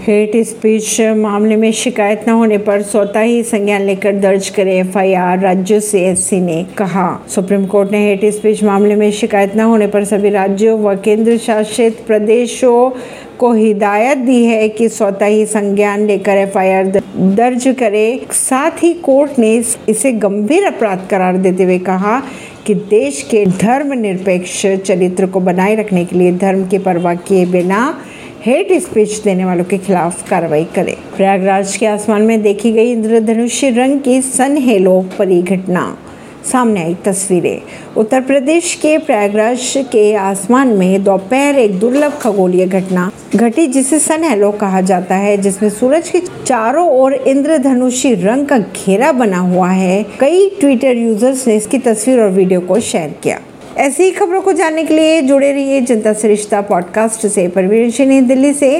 Hate speech मामले में शिकायत न होने पर स्वतः ही संज्ञान लेकर दर्ज करे एफआईआर, राज्यों से एससी ने कहा। सुप्रीम कोर्ट ने हेट स्पीच मामले में शिकायत न होने पर सभी राज्यों व केंद्र शासित प्रदेशों को हिदायत दी है कि स्वतः ही संज्ञान लेकर एफआईआर दर्ज करे। साथ ही कोर्ट ने इसे गंभीर अपराध करार देते हुए कहा कि देश के धर्मनिरपेक्ष चरित्र को बनाए रखने के लिए धर्म की परवाह किए बिना हेट स्पीच देने वालों के खिलाफ कार्रवाई करे। प्रयागराज के आसमान में देखी गई इंद्रधनुषी रंग की सन हेलो परी घटना। सामने आई तस्वीरें। उत्तर प्रदेश के प्रयागराज के आसमान में दोपहर एक दुर्लभ खगोलीय घटना घटी, जिसे सन हेलो कहा जाता है, जिसमें सूरज के चारों ओर इंद्रधनुषी रंग का घेरा बना हुआ है। कई ट्विटर यूज़र्स ने इसकी तस्वीर और वीडियो को शेयर किया। ऐसी ही खबरों को जानने के लिए जुड़े रहिए जनता सरिश्ता पॉडकास्ट से। परवीर परवीन दिल्ली से।